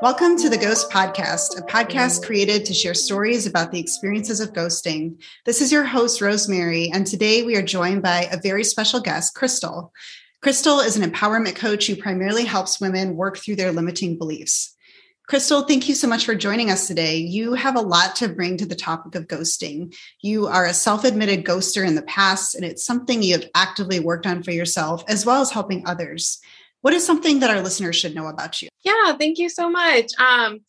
Welcome to the Ghost Podcast, a podcast created to share stories about the experiences of ghosting. This is your host, Rosemary, and today we are joined by a very special guest, Krystal. Krystal is an empowerment coach who primarily helps women work through their limiting beliefs. Krystal, thank you so much for joining us today. You have a lot to bring to the topic of ghosting. You are a self admitted ghoster in the past, and it's something you have actively worked on for yourself as well as helping others. What is something that our listeners should know about you? Yeah, thank you so much. Um,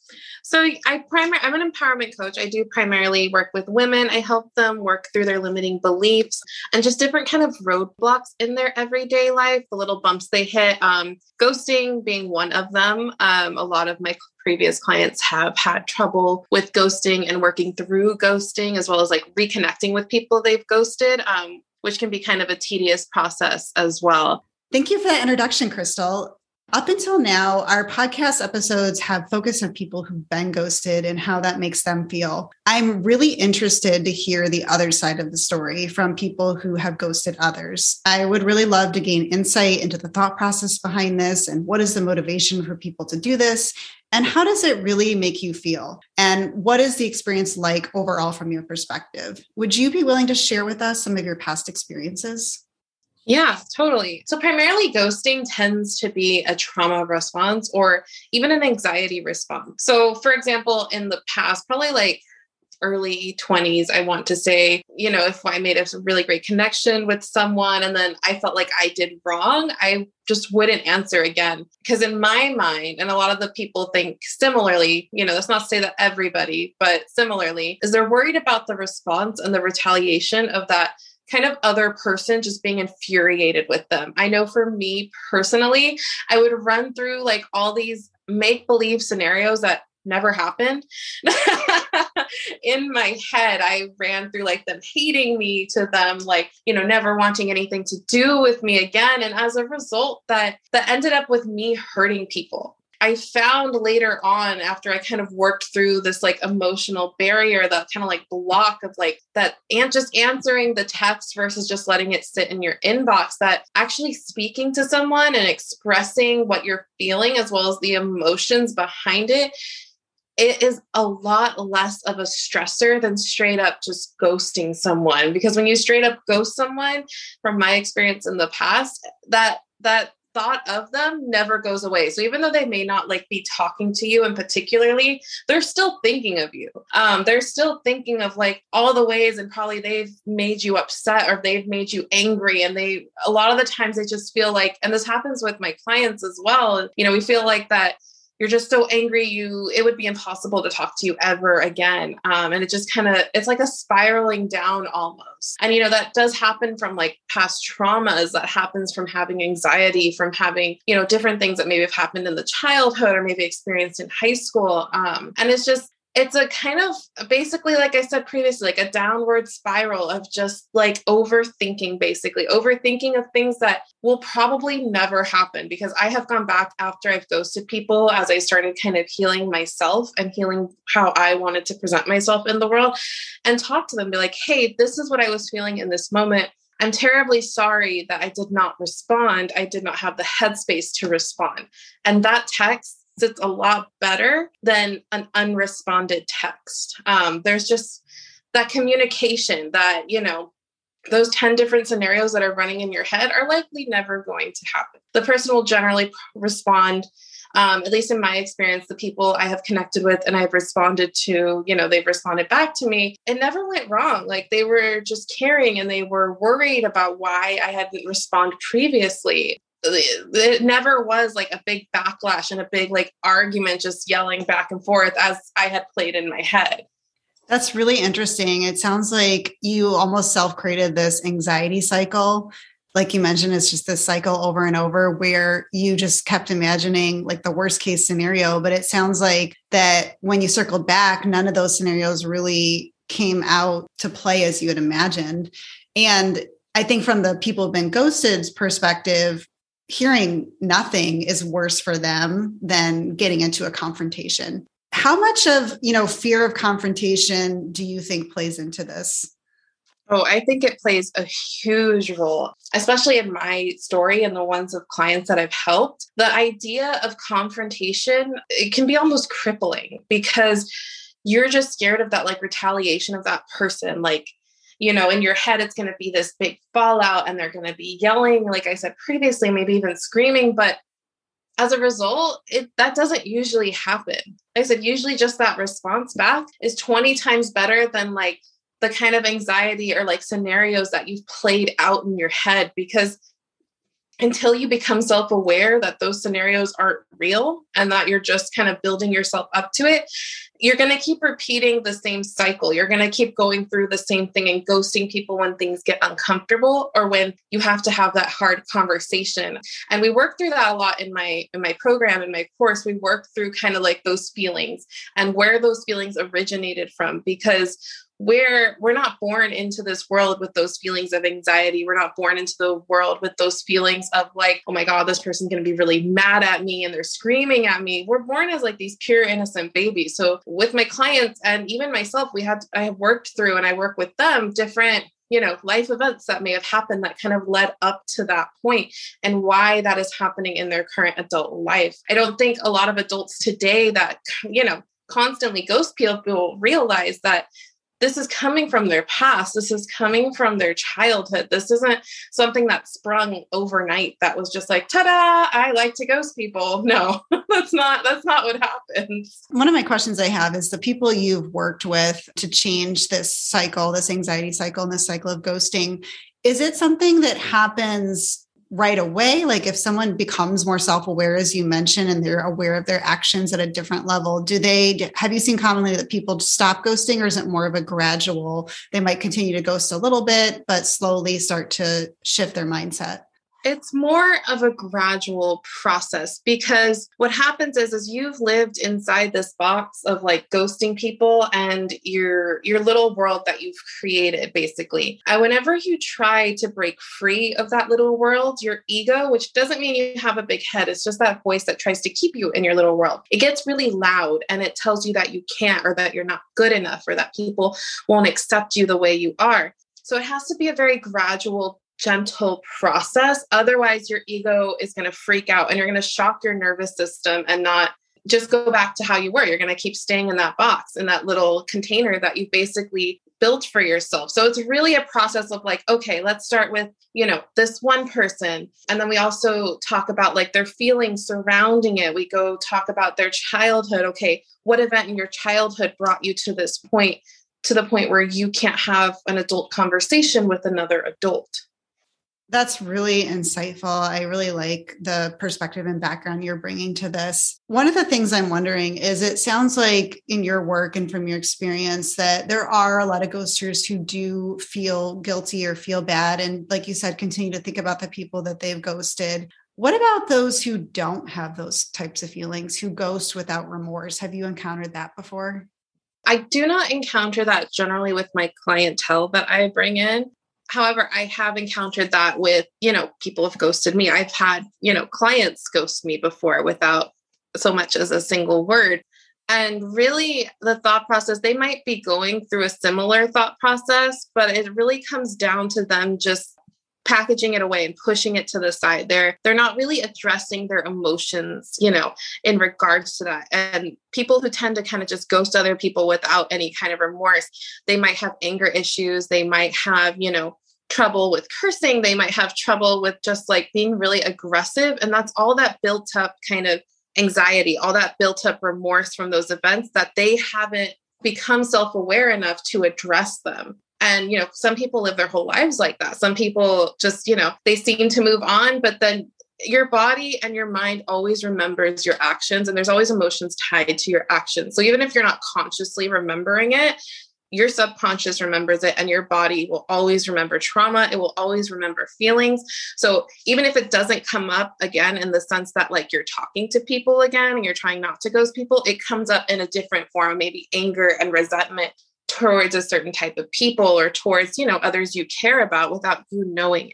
so I primary I'm an empowerment coach. I do primarily work with women. I help them work through their limiting beliefs and just different kind of roadblocks in their everyday life, the little bumps they hit. Um, ghosting being one of them. Um, a lot of my previous clients have had trouble with ghosting and working through ghosting, as well as like reconnecting with people they've ghosted. Um, which can be kind of a tedious process as well. Thank you for that introduction, Krystal. Up until now, our podcast episodes have focused on people who've been ghosted and how that makes them feel. I'm really interested to hear the other side of the story from people who have ghosted others. I would really love to gain insight into the thought process behind this and what is the motivation for people to do this and how does it really make you feel? And what is the experience like overall from your perspective? Would you be willing to share with us some of your past experiences? Yeah, totally. So, primarily, ghosting tends to be a trauma response or even an anxiety response. So, for example, in the past, probably like early 20s, I want to say, you know, if I made a really great connection with someone and then I felt like I did wrong, I just wouldn't answer again. Because in my mind, and a lot of the people think similarly, you know, that's not to say that everybody, but similarly, is they're worried about the response and the retaliation of that kind of other person just being infuriated with them. I know for me personally, I would run through like all these make believe scenarios that never happened. in my head, I ran through like them hating me to them, like, you know, never wanting anything to do with me again. And as a result, that that ended up with me hurting people. I found later on after I kind of worked through this like emotional barrier, that kind of like block of like that and just answering the text versus just letting it sit in your inbox, that actually speaking to someone and expressing what you're feeling as well as the emotions behind it it is a lot less of a stressor than straight up just ghosting someone. Because when you straight up ghost someone from my experience in the past that that thought of them never goes away. So even though they may not like be talking to you and particularly, they're still thinking of you. Um, they're still thinking of like all the ways and probably they've made you upset or they've made you angry. And they a lot of the times they just feel like, and this happens with my clients as well. You know, we feel like that you're just so angry you it would be impossible to talk to you ever again. Um, and it just kind of it's like a spiraling down almost. And you know that does happen from like past traumas that happens from having anxiety from having you know different things that maybe have happened in the childhood or maybe experienced in high school. Um, and it's just it's a kind of basically like i said previously like a downward spiral of just like overthinking basically overthinking of things that will probably never happen because i have gone back after i've ghosted people as i started kind of healing myself and healing how i wanted to present myself in the world and talk to them be like hey this is what i was feeling in this moment I'm terribly sorry that I did not respond. I did not have the headspace to respond. And that text it's a lot better than an unresponded text. Um, there's just that communication that, you know, those 10 different scenarios that are running in your head are likely never going to happen. The person will generally respond, um, at least in my experience, the people I have connected with and I've responded to, you know, they've responded back to me. It never went wrong. Like they were just caring and they were worried about why I hadn't responded previously it never was like a big backlash and a big like argument just yelling back and forth as I had played in my head. That's really interesting. It sounds like you almost self created this anxiety cycle. Like you mentioned, it's just this cycle over and over where you just kept imagining like the worst case scenario. But it sounds like that when you circled back, none of those scenarios really came out to play as you had imagined. And I think from the people who've been ghosted's perspective, hearing nothing is worse for them than getting into a confrontation. How much of, you know, fear of confrontation do you think plays into this? Oh, I think it plays a huge role, especially in my story and the ones of clients that I've helped. The idea of confrontation, it can be almost crippling because you're just scared of that like retaliation of that person. Like, you know, in your head, it's going to be this big fallout and they're going to be yelling, like I said previously, maybe even screaming. But as a result, it that doesn't usually happen. I said usually just that response back is 20 times better than like the kind of anxiety or like scenarios that you've played out in your head because until you become self aware that those scenarios aren't real and that you're just kind of building yourself up to it, you're going to keep repeating the same cycle. You're going to keep going through the same thing and ghosting people when things get uncomfortable or when you have to have that hard conversation. And we work through that a lot in my in my program in my course. We work through kind of like those feelings and where those feelings originated from because we're we're not born into this world with those feelings of anxiety. We're not born into the world with those feelings of like oh my god this person's going to be really mad at me and they're screaming at me. We're born as like these pure innocent babies. So with my clients and even myself we had i have worked through and i work with them different you know life events that may have happened that kind of led up to that point and why that is happening in their current adult life. I don't think a lot of adults today that you know constantly ghost people realize that this is coming from their past. This is coming from their childhood. This isn't something that sprung overnight that was just like ta-da i like to ghost people. No that's not that's not what happens. One of my questions i have is the people you've worked with to change this cycle this anxiety cycle and this cycle of ghosting is it something that happens right away like if someone becomes more self-aware as you mentioned and they're aware of their actions at a different level do they have you seen commonly that people stop ghosting or is it more of a gradual they might continue to ghost a little bit but slowly start to shift their mindset it's more of a gradual process because what happens is is you've lived inside this box of like ghosting people and your your little world that you've created basically. And whenever you try to break free of that little world your ego which doesn't mean you have a big head it's just that voice that tries to keep you in your little world it gets really loud and it tells you that you can't or that you're not good enough or that people won't accept you the way you are. So it has to be a very gradual gentle process. Otherwise, your ego is going to freak out and you're going to shock your nervous system and not just go back to how you were. You're going to keep staying in that box, in that little container that you basically built for yourself. So it's really a process of like, okay, let's start with, you know, this one person. And then we also talk about like their feelings surrounding it. We go talk about their childhood. Okay, what event in your childhood brought you to this point, to the point where you can't have an adult conversation with another adult? That's really insightful. I really like the perspective and background you're bringing to this. One of the things I'm wondering is it sounds like in your work and from your experience that there are a lot of ghosters who do feel guilty or feel bad. And like you said, continue to think about the people that they've ghosted. What about those who don't have those types of feelings, who ghost without remorse? Have you encountered that before? I do not encounter that generally with my clientele that I bring in. However, I have encountered that with, you know, people have ghosted me. I've had, you know, clients ghost me before without so much as a single word. And really, the thought process, they might be going through a similar thought process, but it really comes down to them just packaging it away and pushing it to the side. They're they're not really addressing their emotions you know in regards to that. And people who tend to kind of just ghost other people without any kind of remorse they might have anger issues. They might have you know trouble with cursing. They might have trouble with just like being really aggressive. And that's all that built up kind of anxiety all that built up remorse from those events that they haven't become self-aware enough to address them and, you know, some people live their whole lives like that. Some people just, you know, they seem to move on, but then your body and your mind always remembers your actions and there's always emotions tied to your actions. So even if you're not consciously remembering it, your subconscious remembers it and your body will always remember trauma it will always remember feelings so even if it doesn't come up again in the sense that like you're talking to people again and you're trying not to ghost people it comes up in a different form maybe anger and resentment towards a certain type of people or towards you know others you care about without you knowing it.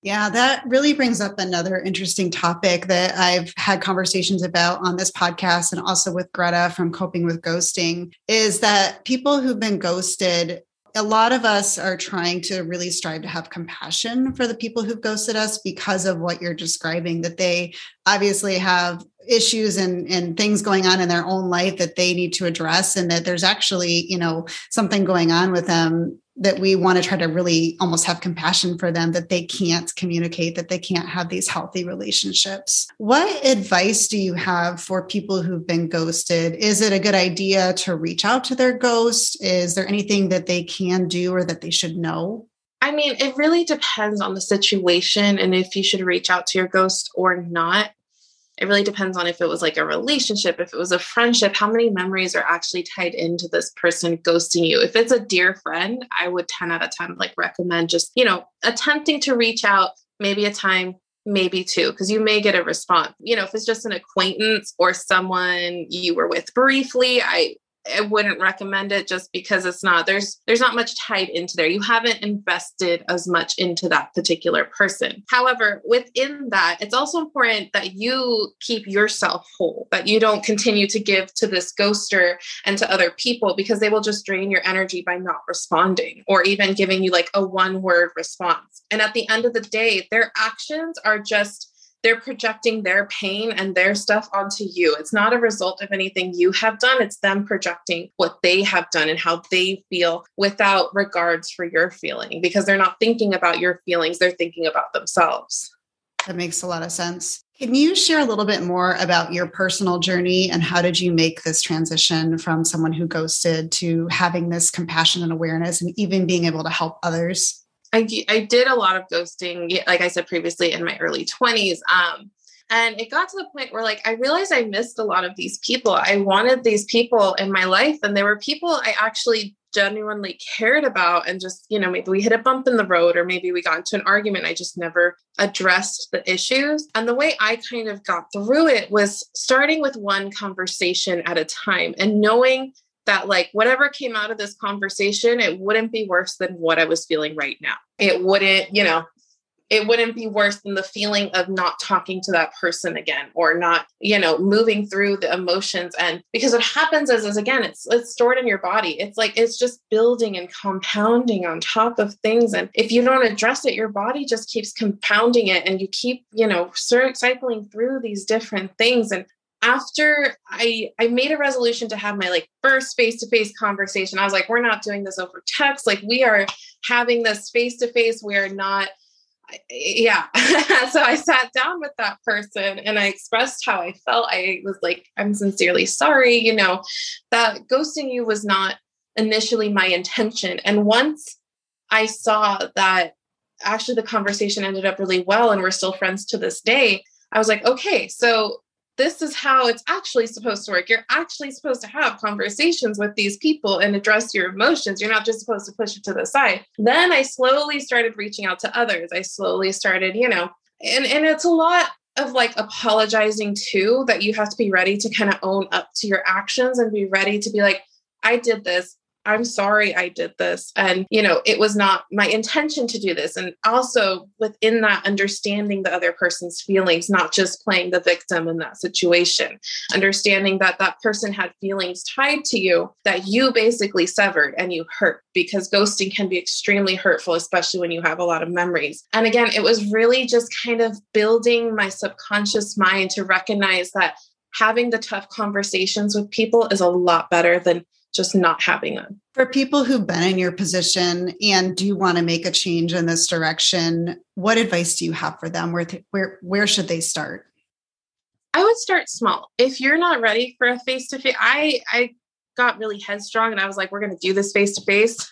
Yeah, that really brings up another interesting topic that I've had conversations about on this podcast and also with Greta from Coping with Ghosting is that people who've been ghosted a lot of us are trying to really strive to have compassion for the people who've ghosted us because of what you're describing, that they obviously have issues and, and things going on in their own life that they need to address and that there's actually you know something going on with them that we want to try to really almost have compassion for them that they can't communicate that they can't have these healthy relationships. What advice do you have for people who've been ghosted? Is it a good idea to reach out to their ghost? Is there anything that they can do or that they should know? I mean, it really depends on the situation and if you should reach out to your ghost or not it really depends on if it was like a relationship, if it was a friendship, how many memories are actually tied into this person ghosting you. If it's a dear friend, I would 10 out of 10 like recommend just, you know, attempting to reach out maybe a time maybe two because you may get a response you know if it's just an acquaintance or someone you were with briefly i I wouldn't recommend it just because it's not there's there's not much tied into there. You haven't invested as much into that particular person. However, within that, it's also important that you keep yourself whole, that you don't continue to give to this ghoster and to other people because they will just drain your energy by not responding or even giving you like a one word response. And at the end of the day, their actions are just they're projecting their pain and their stuff onto you. It's not a result of anything you have done, it's them projecting what they have done and how they feel without regards for your feeling because they're not thinking about your feelings, they're thinking about themselves. That makes a lot of sense. Can you share a little bit more about your personal journey and how did you make this transition from someone who ghosted to having this compassion and awareness and even being able to help others? I, I did a lot of ghosting, like I said previously, in my early 20s. Um, and it got to the point where, like, I realized I missed a lot of these people. I wanted these people in my life, and they were people I actually genuinely cared about. And just, you know, maybe we hit a bump in the road, or maybe we got into an argument. I just never addressed the issues. And the way I kind of got through it was starting with one conversation at a time and knowing that like whatever came out of this conversation it wouldn't be worse than what i was feeling right now. It wouldn't you know it wouldn't be worse than the feeling of not talking to that person again or not you know moving through the emotions. And because what happens is is again it's it's stored in your body. It's like it's just building and compounding on top of things. And if you don't address it your body just keeps compounding it and you keep you know cycling through these different things. And after I I made a resolution to have my like first face to face conversation, I was like, we're not doing this over text. Like we are having this face to face. We are not. Yeah. so I sat down with that person and I expressed how I felt. I was like, I'm sincerely sorry. You know, that ghosting you was not initially my intention. And once I saw that actually the conversation ended up really well and we're still friends to this day, I was like, okay, so this is how it's actually supposed to work. You're actually supposed to have conversations with these people and address your emotions. You're not just supposed to push it to the side. Then I slowly started reaching out to others. I slowly started, you know, and, and it's a lot of like apologizing too, that you have to be ready to kind of own up to your actions and be ready to be like, I did this. I'm sorry I did this. And, you know, it was not my intention to do this. And also within that, understanding the other person's feelings, not just playing the victim in that situation, understanding that that person had feelings tied to you that you basically severed and you hurt because ghosting can be extremely hurtful, especially when you have a lot of memories. And again, it was really just kind of building my subconscious mind to recognize that having the tough conversations with people is a lot better than just not having them. For people who've been in your position and do want to make a change in this direction, what advice do you have for them? Where th- where where should they start? I would start small. If you're not ready for a face to face, I I got really headstrong and I was like, we're going to do this face to face.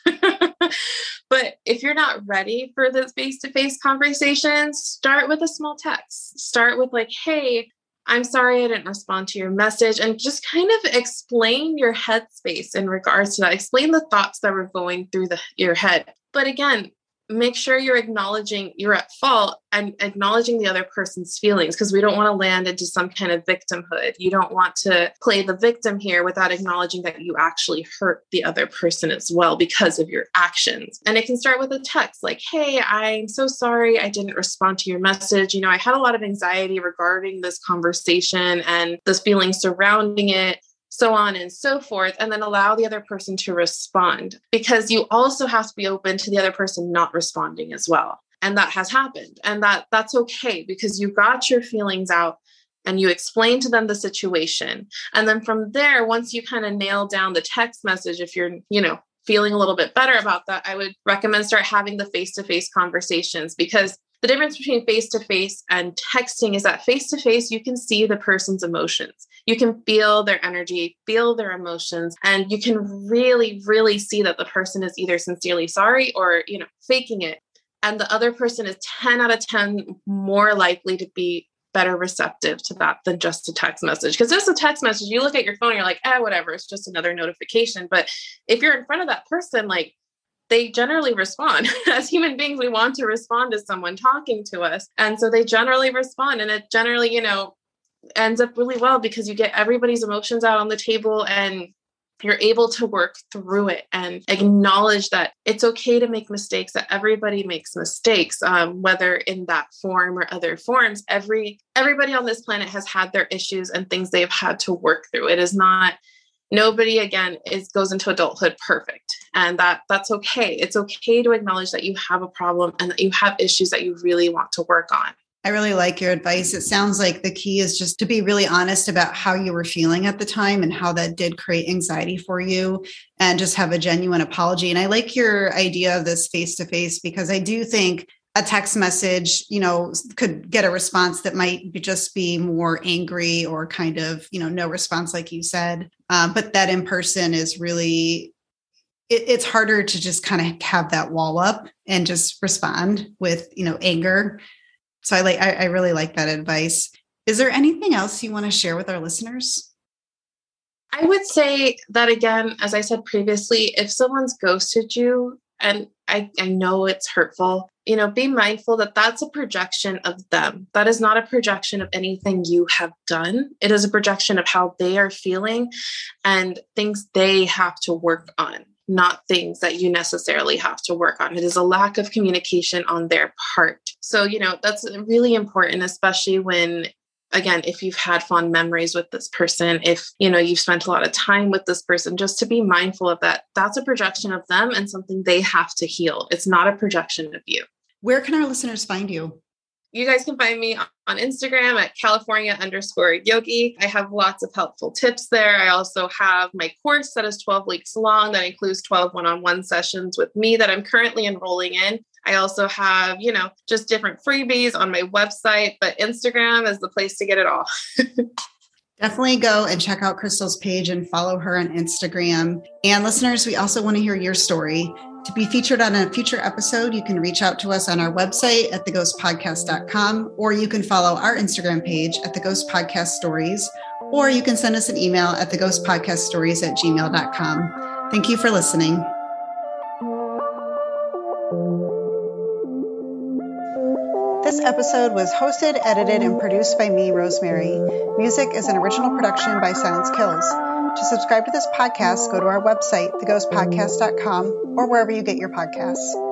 But if you're not ready for this face to face conversation, start with a small text. Start with, like, hey, I'm sorry I didn't respond to your message, and just kind of explain your headspace in regards to that. Explain the thoughts that were going through the, your head. But again, make sure you're acknowledging you're at fault and acknowledging the other person's feelings because we don't want to land into some kind of victimhood. You don't want to play the victim here without acknowledging that you actually hurt the other person as well because of your actions. And it can start with a text like, Hey, I'm so sorry I didn't respond to your message. You know, I had a lot of anxiety regarding this conversation and the feelings surrounding it. So on and so forth, and then allow the other person to respond because you also have to be open to the other person not responding as well. And that has happened. And that that's okay because you got your feelings out and you explain to them the situation. And then from there, once you kind of nail down the text message, if you're, you know, feeling a little bit better about that, I would recommend start having the face to face conversations because the difference between face to face and texting is that face to face, you can see the person's emotions. You can feel their energy, feel their emotions, and you can really, really see that the person is either sincerely sorry or, you know, faking it. And the other person is 10 out of 10 more likely to be better receptive to that than just a text message. Because just a text message, you look at your phone, you're like, eh, whatever, it's just another notification. But if you're in front of that person, like they generally respond. As human beings, we want to respond to someone talking to us. And so they generally respond. And it generally, you know, ends up really well because you get everybody's emotions out on the table and you're able to work through it and acknowledge that it's okay to make mistakes that everybody makes mistakes um, whether in that form or other forms every everybody on this planet has had their issues and things they've had to work through it is not nobody again is goes into adulthood perfect and that that's okay it's okay to acknowledge that you have a problem and that you have issues that you really want to work on I really like your advice. It sounds like the key is just to be really honest about how you were feeling at the time and how that did create anxiety for you and just have a genuine apology. And I like your idea of this face to face because I do think a text message, you know, could get a response that might just be more angry or kind of, you know, no response, like you said. Um, but that in person is really, it, it's harder to just kind of have that wall up and just respond with, you know, anger so I like I, I really like that advice. Is there anything else you want to share with our listeners? I would say that again, as I said previously, if someone's ghosted you, and I, I know it's hurtful, you know, be mindful that that's a projection of them. That is not a projection of anything you have done. It is a projection of how they are feeling and things they have to work on not things that you necessarily have to work on. It is a lack of communication on their part. So, you know, that's really important, especially when again if you've had fond memories with this person if you know you've spent a lot of time with this person just to be mindful of that that's a projection of them and something they have to heal it's not a projection of you where can our listeners find you you guys can find me on Instagram at California underscore yogi. I have lots of helpful tips there. I also have my course that is 12 weeks long that includes 12 one on one sessions with me that I'm currently enrolling in. I also have, you know, just different freebies on my website, but Instagram is the place to get it all. Definitely go and check out Krystal's page and follow her on Instagram. And listeners, we also want to hear your story. To be featured on a future episode, you can reach out to us on our website at theghostpodcast.com, or you can follow our Instagram page at the Ghost Podcast Stories, or you can send us an email at theghostpodcaststories at gmail.com. Thank you for listening. This episode was hosted, edited, and produced by me, Rosemary. Music is an original production by Silence Kills. To subscribe to this podcast, go to our website, theghostpodcast.com, or wherever you get your podcasts.